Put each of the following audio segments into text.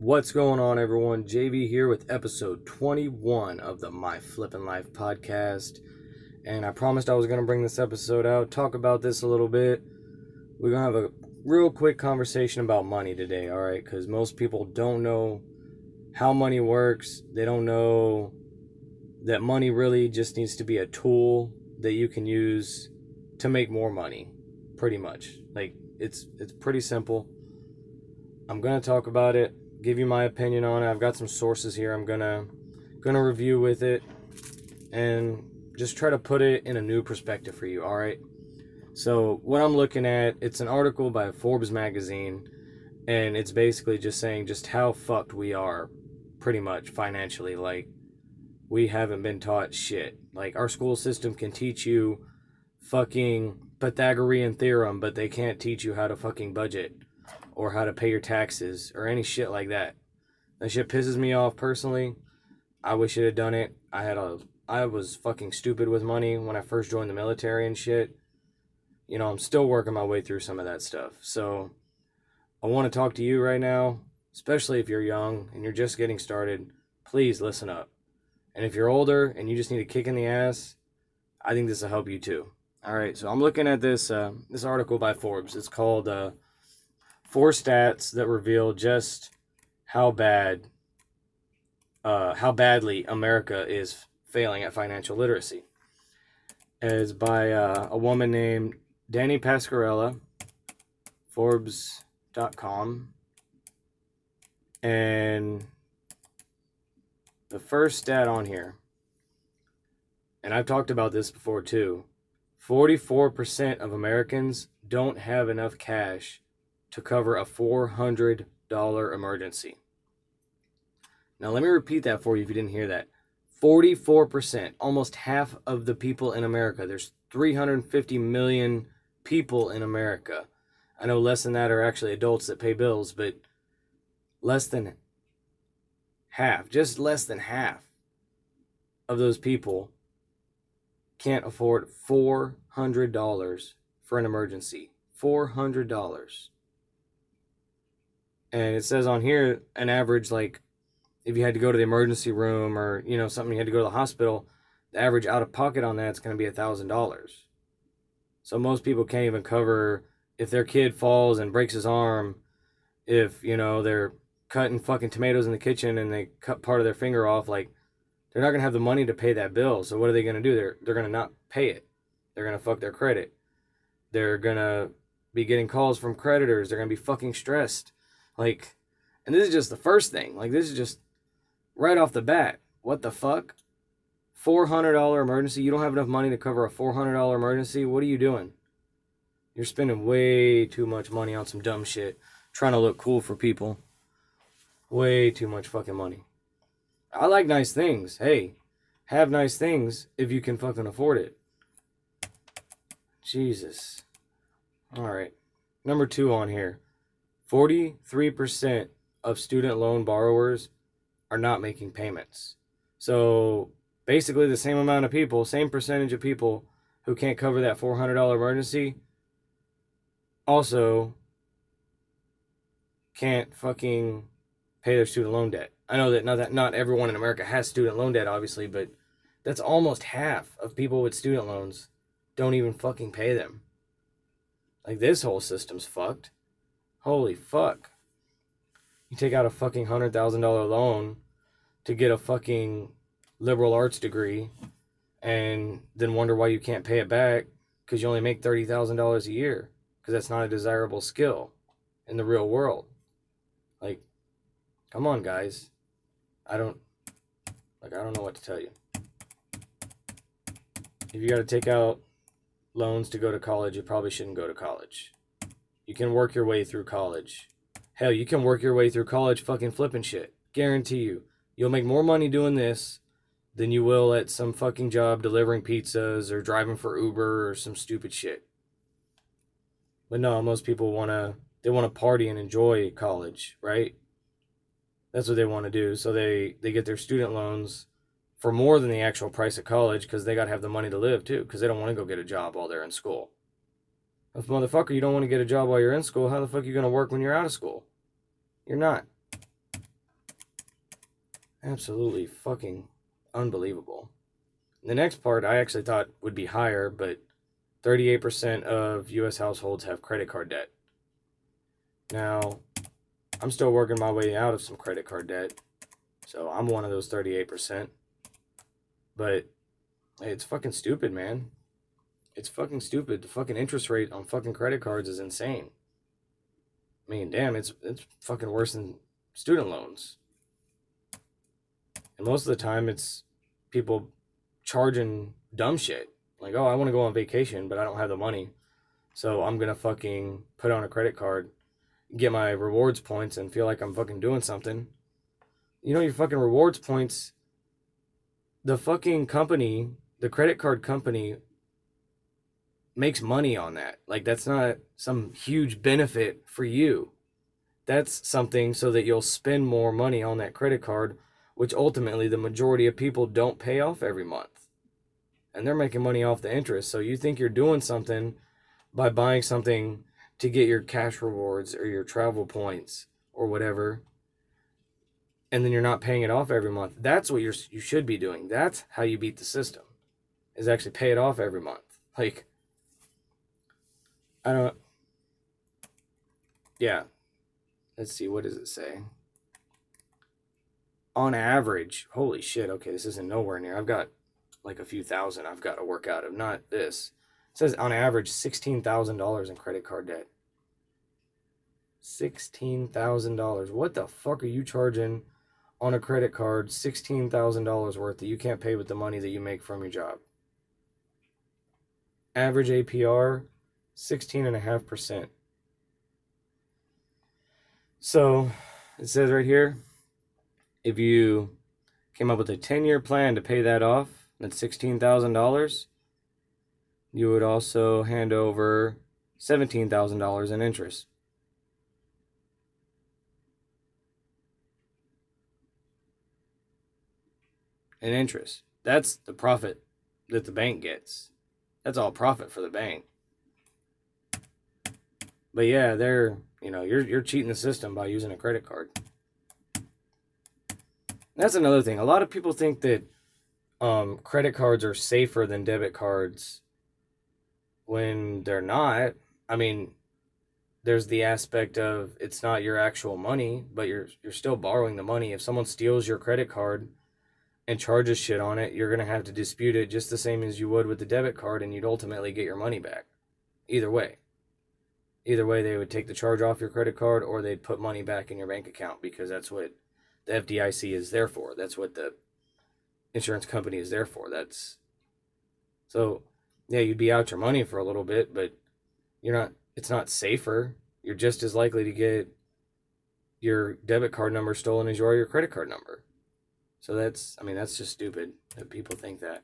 What's going on, everyone? JV here with episode 21 of the My Flippin' Life podcast. And I promised I was going to bring this episode out, talk about this a little bit. We're going to have a real quick conversation about money today, all right? Because most people don't know how money works, they don't know that money really just needs to be a tool that you can use to make more money, pretty much. Like, it's it's pretty simple. I'm gonna talk about it, give you my opinion on it. I've got some sources here. I'm gonna gonna review with it, and just try to put it in a new perspective for you. All right. So what I'm looking at, it's an article by Forbes magazine, and it's basically just saying just how fucked we are, pretty much financially. Like we haven't been taught shit. Like our school system can teach you fucking Pythagorean theorem, but they can't teach you how to fucking budget or how to pay your taxes or any shit like that. That shit pisses me off personally. I wish it had done it. I had a I was fucking stupid with money when I first joined the military and shit. You know, I'm still working my way through some of that stuff. So I want to talk to you right now, especially if you're young and you're just getting started. Please listen up. And if you're older and you just need a kick in the ass, I think this will help you too. All right, so I'm looking at this uh, this article by Forbes. It's called uh, Four Stats That Reveal Just How Bad uh, How Badly America Is Failing at Financial Literacy. It's by uh, a woman named Danny Pasquarella, Forbes.com. And the first stat on here, and I've talked about this before too 44% of Americans don't have enough cash to cover a $400 emergency. Now, let me repeat that for you if you didn't hear that. 44%, almost half of the people in America. There's 350 million people in America. I know less than that are actually adults that pay bills, but less than half, just less than half of those people can't afford $400 for an emergency. $400. And it says on here an average like if you had to go to the emergency room or you know something you had to go to the hospital, the average out of pocket on that's going to be a thousand dollars. So most people can't even cover if their kid falls and breaks his arm, if you know they're cutting fucking tomatoes in the kitchen and they cut part of their finger off, like they're not gonna have the money to pay that bill. So what are they gonna do? They're they're gonna not pay it. They're gonna fuck their credit. They're gonna be getting calls from creditors. They're gonna be fucking stressed. Like, and this is just the first thing. Like this is just right off the bat. What the fuck? Four hundred dollar emergency. You don't have enough money to cover a four hundred dollar emergency. What are you doing? You're spending way too much money on some dumb shit, trying to look cool for people. Way too much fucking money. I like nice things. Hey, have nice things if you can fucking afford it. Jesus. All right. Number two on here 43% of student loan borrowers are not making payments. So basically, the same amount of people, same percentage of people who can't cover that $400 emergency also can't fucking pay their student loan debt. I know that not that not everyone in America has student loan debt, obviously, but that's almost half of people with student loans don't even fucking pay them. Like this whole system's fucked. Holy fuck. You take out a fucking hundred thousand dollar loan to get a fucking liberal arts degree and then wonder why you can't pay it back because you only make thirty thousand dollars a year because that's not a desirable skill in the real world. Like, come on, guys. I don't like. I don't know what to tell you. If you got to take out loans to go to college, you probably shouldn't go to college. You can work your way through college. Hell, you can work your way through college fucking flipping shit. Guarantee you. You'll make more money doing this than you will at some fucking job delivering pizzas or driving for Uber or some stupid shit. But no, most people want to they want to party and enjoy college, right? That's what they want to do. So they they get their student loans for more than the actual price of college because they got to have the money to live too because they don't want to go get a job while they're in school. If motherfucker, you don't want to get a job while you're in school, how the fuck are you going to work when you're out of school? You're not. Absolutely fucking unbelievable. The next part I actually thought would be higher, but 38% of US households have credit card debt. Now, I'm still working my way out of some credit card debt. So I'm one of those 38%. But it's fucking stupid, man. It's fucking stupid. The fucking interest rate on fucking credit cards is insane. I mean, damn, it's it's fucking worse than student loans. And most of the time it's people charging dumb shit. Like, oh, I want to go on vacation, but I don't have the money. So I'm going to fucking put on a credit card, get my rewards points, and feel like I'm fucking doing something. You know, your fucking rewards points, the fucking company, the credit card company makes money on that. Like, that's not some huge benefit for you. That's something so that you'll spend more money on that credit card, which ultimately the majority of people don't pay off every month and they're making money off the interest. So you think you're doing something by buying something to get your cash rewards or your travel points or whatever and then you're not paying it off every month. That's what you're you should be doing. That's how you beat the system. Is actually pay it off every month. Like I don't Yeah. Let's see what does it say? On average, holy shit, okay, this isn't nowhere near. I've got like a few thousand I've got to work out of, not this. It says on average $16,000 in credit card debt. $16,000. What the fuck are you charging on a credit card $16,000 worth that you can't pay with the money that you make from your job? Average APR 16.5%. So it says right here if you came up with a 10 year plan to pay that off, that's $16,000. You would also hand over $17,000 in interest. In interest. That's the profit that the bank gets. That's all profit for the bank. But yeah, they're, you know, you're you're cheating the system by using a credit card. That's another thing. A lot of people think that um, credit cards are safer than debit cards when they're not. I mean, there's the aspect of it's not your actual money, but you're you're still borrowing the money. If someone steals your credit card and charges shit on it, you're gonna have to dispute it just the same as you would with the debit card, and you'd ultimately get your money back. Either way. Either way, they would take the charge off your credit card or they'd put money back in your bank account because that's what the FDIC is there for. That's what the insurance company is there for. That's so yeah, you'd be out your money for a little bit, but you're not it's not safer. You're just as likely to get your debit card number stolen as you are your credit card number. So that's I mean that's just stupid that people think that.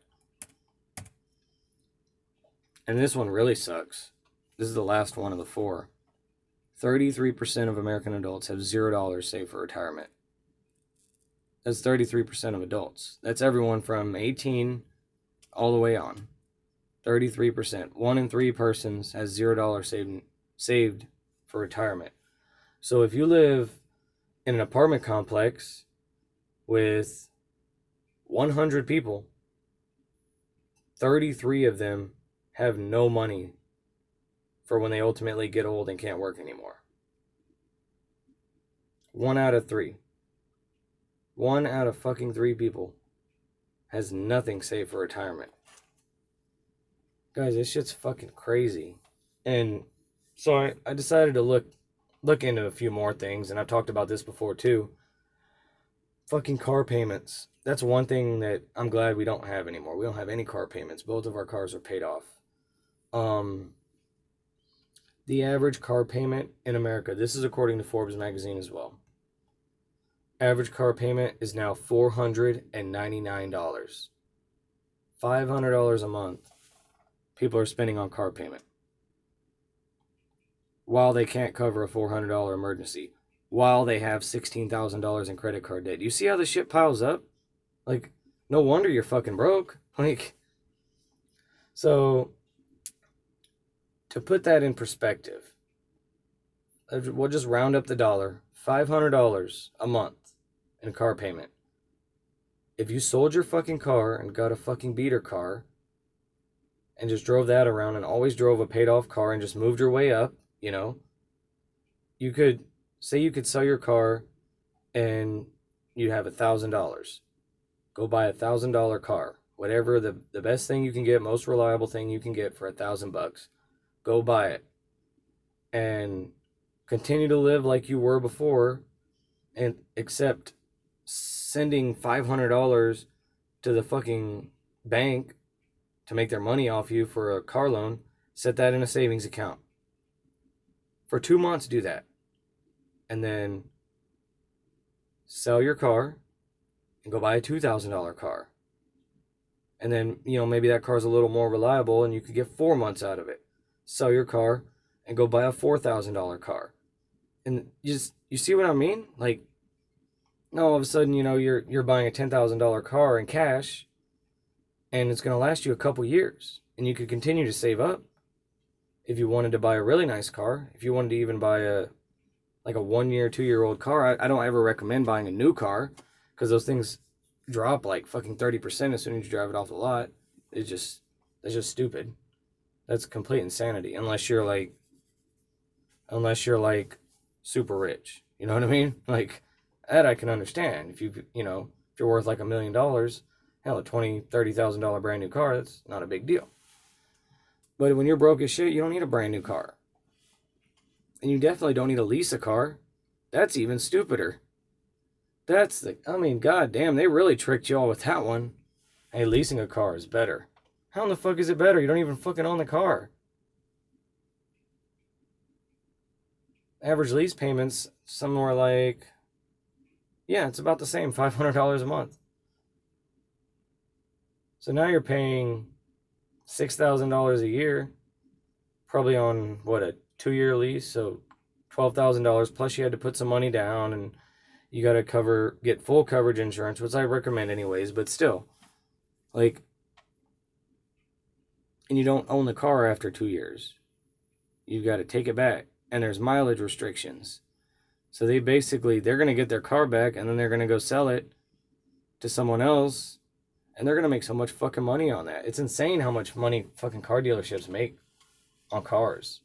And this one really sucks. This is the last one of the four. 33% of American adults have $0 saved for retirement. That's 33% of adults. That's everyone from 18 all the way on. 33%. One in three persons has $0 saved, saved for retirement. So if you live in an apartment complex with 100 people, 33 of them have no money for when they ultimately get old and can't work anymore. One out of three. One out of fucking three people has nothing saved for retirement. Guys, this shit's fucking crazy. And so I, I decided to look look into a few more things, and I've talked about this before too. Fucking car payments. That's one thing that I'm glad we don't have anymore. We don't have any car payments. Both of our cars are paid off. Um the average car payment in America, this is according to Forbes magazine as well. Average car payment is now $499. $500 a month people are spending on car payment. While they can't cover a $400 emergency. While they have $16,000 in credit card debt. You see how the shit piles up? Like, no wonder you're fucking broke. Like, so to put that in perspective, uh, we'll just round up the dollar $500 a month in car payment. if you sold your fucking car and got a fucking beater car and just drove that around and always drove a paid off car and just moved your way up, you know, you could say you could sell your car and you have a thousand dollars. Go buy a thousand dollar car. Whatever the, the best thing you can get, most reliable thing you can get for a thousand bucks. Go buy it. And continue to live like you were before and accept sending $500 to the fucking bank to make their money off you for a car loan, set that in a savings account. For two months, do that. And then sell your car and go buy a $2,000 car. And then, you know, maybe that car's a little more reliable and you could get four months out of it. Sell your car and go buy a $4,000 car. And you just, you see what I mean? Like, now all of a sudden, you know, you're, you're buying a $10,000 car in cash and it's going to last you a couple years and you could continue to save up if you wanted to buy a really nice car if you wanted to even buy a like a one year two year old car I, I don't ever recommend buying a new car because those things drop like fucking 30% as soon as you drive it off the lot it's just that's just stupid that's complete insanity unless you're like unless you're like super rich you know what i mean like that i can understand if you you know if you're worth like a million dollars hell, a twenty, thirty thousand dollar brand new car, that's not a big deal. But when you're broke as shit, you don't need a brand new car. And you definitely don't need to lease a car. That's even stupider. That's the I mean, god damn, they really tricked you all with that one. Hey, leasing a car is better. How in the fuck is it better? You don't even fucking own the car. Average lease payments somewhere like yeah, it's about the same, five hundred dollars a month. So now you're paying six thousand dollars a year, probably on what a two-year lease. So twelve thousand dollars plus you had to put some money down, and you got to cover get full coverage insurance, which I recommend anyways. But still, like, and you don't own the car after two years. You've got to take it back, and there's mileage restrictions. So they basically they're gonna get their car back, and then they're gonna go sell it to someone else and they're gonna make so much fucking money on that. It's insane how much money fucking car dealerships make on cars.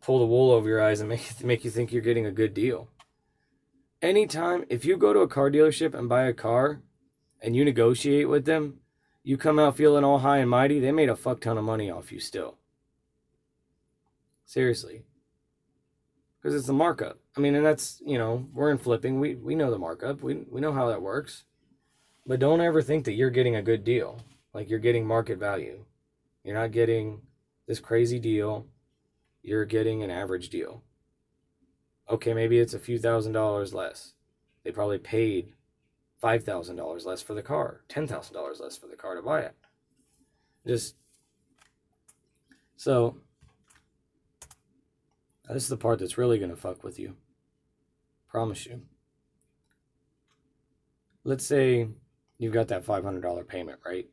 Pull the wool over your eyes and make make you think you're getting a good deal. Anytime if you go to a car dealership and buy a car and you negotiate with them, you come out feeling all high and mighty, they made a fuck ton of money off you still. Seriously. Because it's the markup. I mean, and that's, you know, we're in flipping. We we know the markup. We we know how that works. But don't ever think that you're getting a good deal. Like you're getting market value. You're not getting this crazy deal. You're getting an average deal. Okay, maybe it's a few thousand dollars less. They probably paid $5,000 less for the car, $10,000 less for the car to buy it. Just so this is the part that's really going to fuck with you. Promise you. Let's say you've got that $500 payment, right?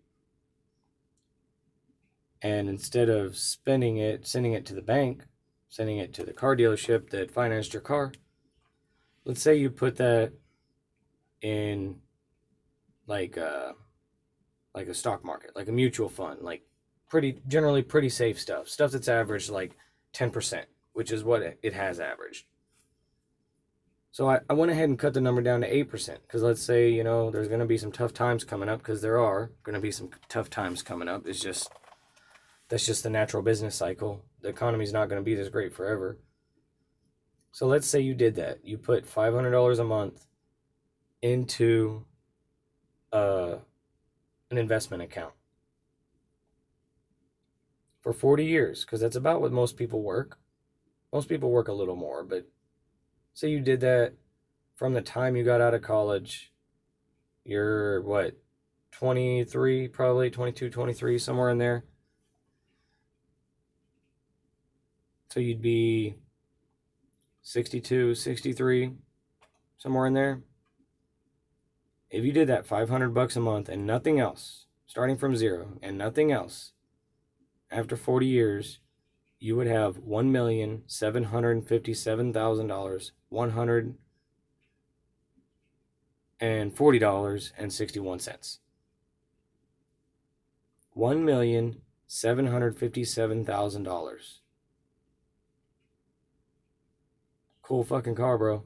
And instead of spending it, sending it to the bank, sending it to the car dealership that financed your car, let's say you put that in like a, uh, like a stock market, like a mutual fund, like pretty generally pretty safe stuff, stuff that's averaged like 10%, which is what it has averaged. So I, I went ahead and cut the number down to 8% because let's say, you know, there's going to be some tough times coming up because there are going to be some tough times coming up. It's just, that's just the natural business cycle. The economy's not going to be this great forever. So let's say you did that. You put $500 a month into uh, an investment account for 40 years because that's about what most people work. Most people work a little more, but say you did that from the time you got out of college you're what 23 probably 22 23 somewhere in there so you'd be 62 63 somewhere in there if you did that 500 bucks a month and nothing else starting from zero and nothing else after 40 years you would have one million seven hundred fifty-seven thousand dollars, one hundred and forty dollars and sixty one cents. One million seven hundred fifty seven thousand dollars. Cool fucking car, bro.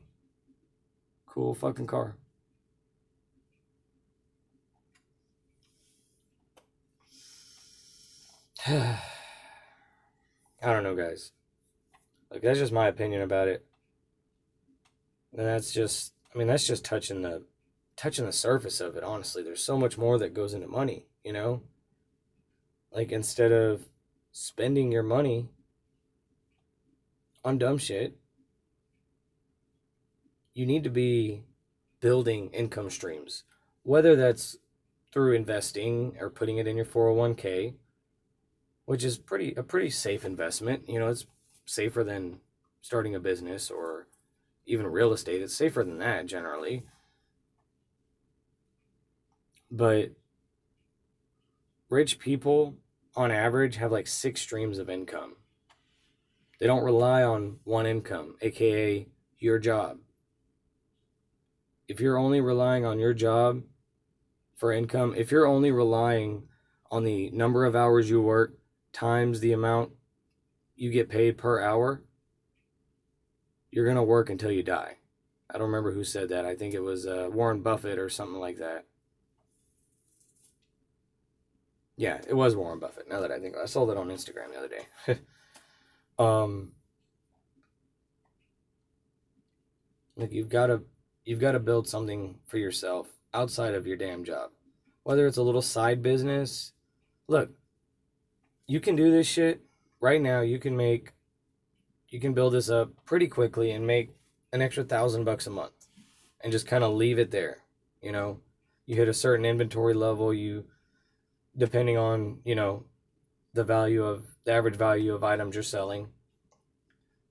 Cool fucking car. I don't know, guys. Like that's just my opinion about it. And that's just I mean, that's just touching the touching the surface of it, honestly. There's so much more that goes into money, you know? Like instead of spending your money on dumb shit, you need to be building income streams. Whether that's through investing or putting it in your 401k, which is pretty a pretty safe investment. You know, it's safer than starting a business or even real estate. It's safer than that generally. But rich people on average have like six streams of income. They don't rely on one income, aka your job. If you're only relying on your job for income, if you're only relying on the number of hours you work times the amount you get paid per hour, you're going to work until you die. I don't remember who said that. I think it was uh, Warren Buffett or something like that. Yeah, it was Warren Buffett. Now that I think I saw that on Instagram the other day. um, like you've got to you've got to build something for yourself outside of your damn job. Whether it's a little side business, look, you can do this shit right now. You can make you can build this up pretty quickly and make an extra thousand bucks a month and just kind of leave it there. You know, you hit a certain inventory level, you, depending on, you know, the value of the average value of items you're selling,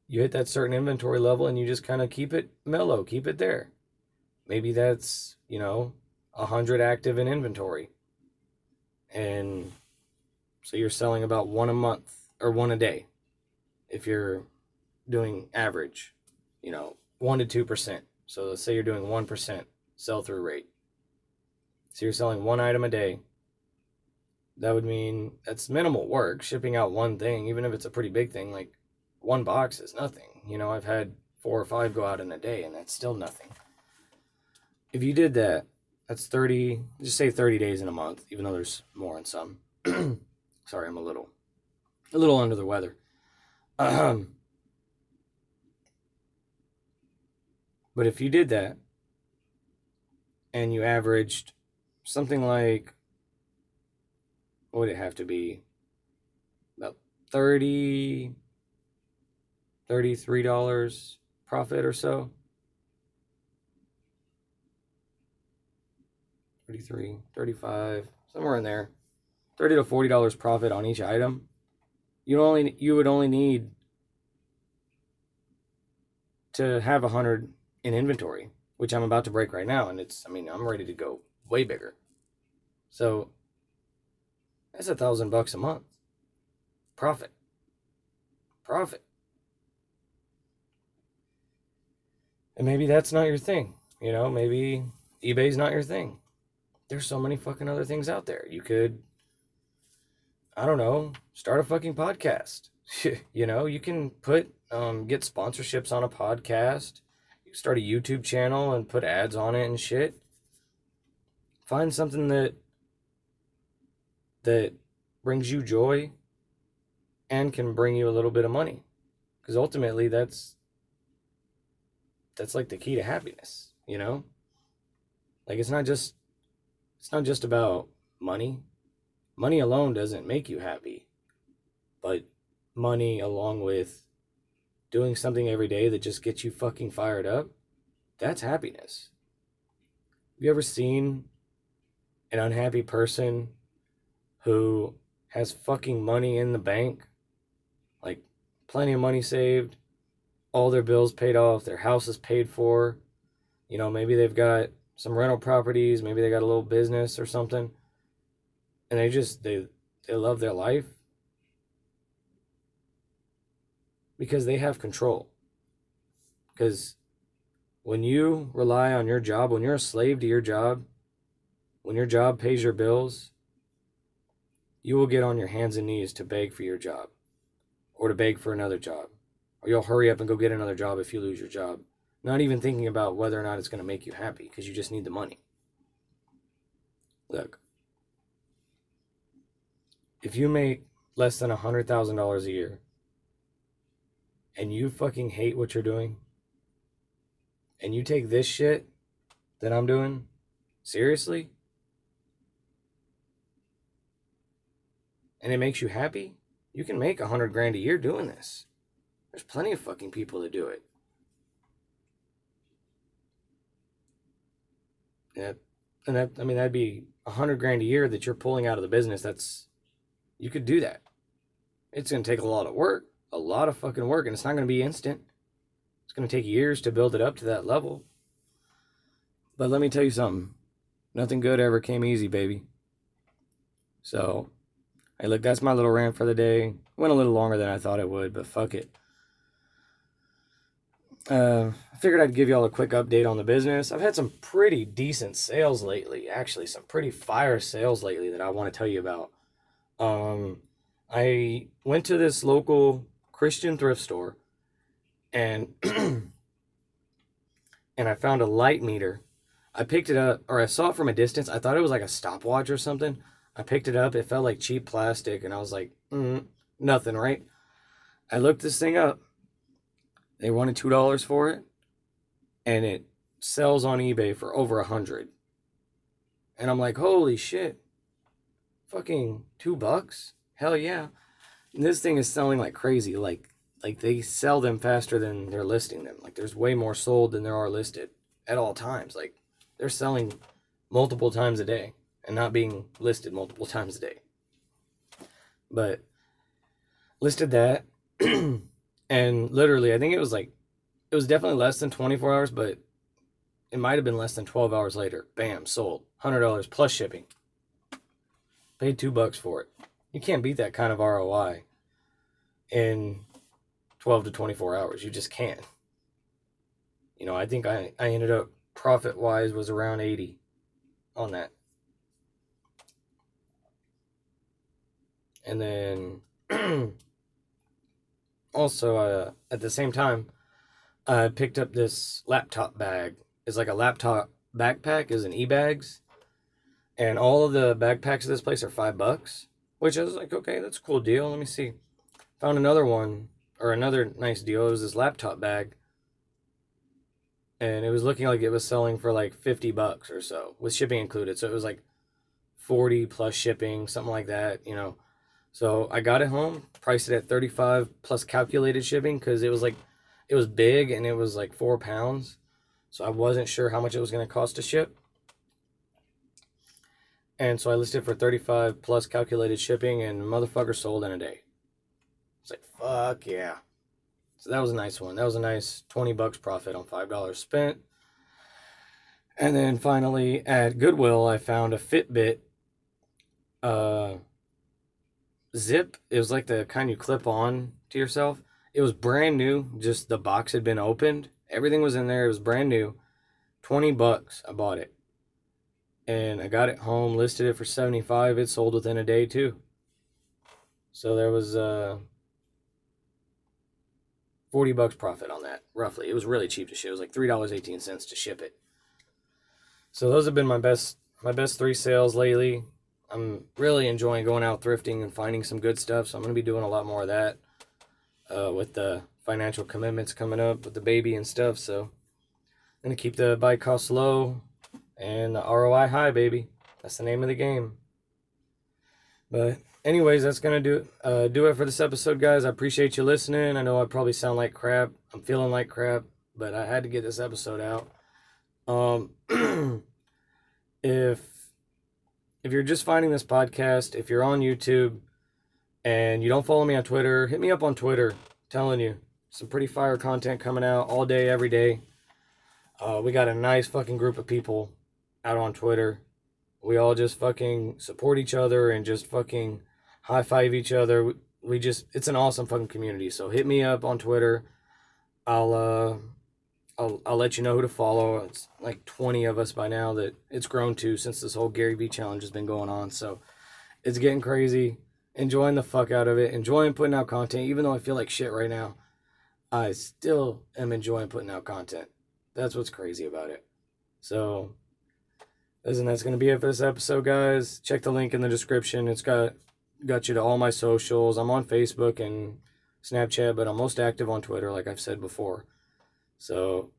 you hit that certain inventory level and you just kind of keep it mellow, keep it there. Maybe that's, you know, a hundred active in inventory. And so you're selling about one a month or one a day if you're doing average, you know, 1 to 2%. So let's say you're doing 1% sell through rate. So you're selling one item a day. That would mean that's minimal work shipping out one thing, even if it's a pretty big thing. Like one box is nothing. You know, I've had four or five go out in a day, and that's still nothing. If you did that, that's 30, just say 30 days in a month, even though there's more in some. Sorry, I'm a little, a little under the weather. Um, But if you did that and you averaged something like, what would it have to be? About 30 $33 profit or so. 33 35 somewhere in there 30 to 40 dollars profit on each item you only you would only need to have a hundred in inventory, which I'm about to break right now. And it's, I mean, I'm ready to go way bigger. So that's a thousand bucks a month. Profit. Profit. And maybe that's not your thing. You know, maybe eBay's not your thing. There's so many fucking other things out there. You could, I don't know, start a fucking podcast. you know, you can put, um, get sponsorships on a podcast start a YouTube channel and put ads on it and shit. Find something that that brings you joy and can bring you a little bit of money. Cuz ultimately that's that's like the key to happiness, you know? Like it's not just it's not just about money. Money alone doesn't make you happy. But money along with doing something every day that just gets you fucking fired up, that's happiness. Have you ever seen an unhappy person who has fucking money in the bank? Like plenty of money saved, all their bills paid off, their house is paid for. You know, maybe they've got some rental properties, maybe they got a little business or something. And they just they they love their life because they have control. Because when you rely on your job, when you're a slave to your job, when your job pays your bills, you will get on your hands and knees to beg for your job or to beg for another job. Or you'll hurry up and go get another job if you lose your job. Not even thinking about whether or not it's going to make you happy because you just need the money. Look, if you make less than a $100,000 a year and you fucking hate what you're doing and you take this shit that I'm doing seriously and it makes you happy, you can make a hundred grand a year doing this. There's plenty of fucking people to do it. Yeah, and that I mean that'd be a hundred grand a year that you're pulling out of the business. That's you could do that. It's gonna take a lot of work, a lot of fucking work, and it's not gonna be instant. It's gonna take years to build it up to that level. But let me tell you something. Nothing good ever came easy, baby. So, hey, look, that's my little rant for the day. Went a little longer than I thought it would, but fuck it. Uh, I figured I'd give y'all a quick update on the business. I've had some pretty decent sales lately. Actually, some pretty fire sales lately that I want to tell you about. Um, I went to this local Christian thrift store, and and I found a light meter. I picked it up, or I saw it from a distance. I thought it was like a stopwatch or something. I picked it up. It felt like cheap plastic, and I was like, mm, nothing, right? I looked this thing up they wanted two dollars for it, and it sells on eBay for over a hundred. And I'm like, holy shit, fucking two bucks? Hell yeah! And this thing is selling like crazy. Like like they sell them faster than they're listing them. Like there's way more sold than there are listed at all times. Like they're selling multiple times a day and not being listed multiple times a day. But listed that and literally i think it was like it was definitely less than 24 hours but it might have been less than 12 hours later bam sold $100 plus shipping paid two bucks for it. You can't beat that kind of roi in 12 to 24 hours. You just can't. You know i think i, I ended up profit wise was around 80 on that. And then also, uh, at the same time, I picked up this laptop bag. It's like a laptop backpack, is an e-bags, and all of the backpacks of this place are five bucks. Which I was like, okay, that's a cool deal. Let me see. Found another one or another nice deal. It was this laptop bag, and it was looking like it was selling for like fifty bucks or so with shipping included. So it was like forty plus shipping, something like that. You know so I got it home, priced it at 35 plus calculated shipping because it was like, it was big and it was like four pounds. So I wasn't sure how much it was going to cost to ship. And so I listed for 35 plus calculated shipping and motherfucker sold in a day. It's like, fuck yeah. So that was a nice one. That was a nice 20 bucks profit on $5 spent. And then finally at Goodwill, I found a Fitbit uh, zip. It was like the kind you clip on to yourself. It was brand new. Just the box had been opened. Everything was in there. It was brand new. 20 bucks. I bought it. And I got it home, listed it for 75. It sold within a day too. So there was uh 40 bucks profit on that, roughly. It was really cheap to ship. It was like $3.18 to ship it. So those have been my best my best three sales lately. I'm really enjoying going out thrifting and finding some good stuff. So I'm going to be doing a lot more of that uh, with the financial commitments coming up with the baby and stuff. So I'm going to keep the bike costs low and the ROI high, baby. That's the name of the game. But anyways, that's gonna do uh, do it for this episode, guys. I appreciate you listening. I know I probably sound like crap. I'm feeling like crap, but I had to get this episode out. Um, if if you're just finding this podcast, if you're on YouTube and you don't follow me on Twitter, hit me up on Twitter. I'm telling you, some pretty fire content coming out all day, every day. Uh, we got a nice fucking group of people out on Twitter. We all just fucking support each other and just fucking high five each other. We just, it's an awesome fucking community. So hit me up on Twitter. I'll, uh, I'll, I'll let you know who to follow. It's like 20 of us by now that it's grown to since this whole Gary Vee challenge has been going on. So it's getting crazy. Enjoying the fuck out of it. Enjoying putting out content, even though I feel like shit right now. I still am enjoying putting out content. That's what's crazy about it. So, listen, that's gonna be it for this episode, guys. Check the link in the description. It's got got you to all my socials. I'm on Facebook and Snapchat, but I'm most active on Twitter, like I've said before. So,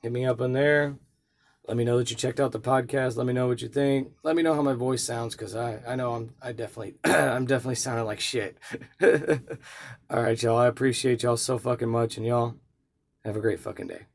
hit me up on there. Let me know that you checked out the podcast. Let me know what you think. Let me know how my voice sounds because I, I know I'm I definitely I'm definitely sounding like shit. All right, y'all. I appreciate y'all so fucking much, and y'all have a great fucking day.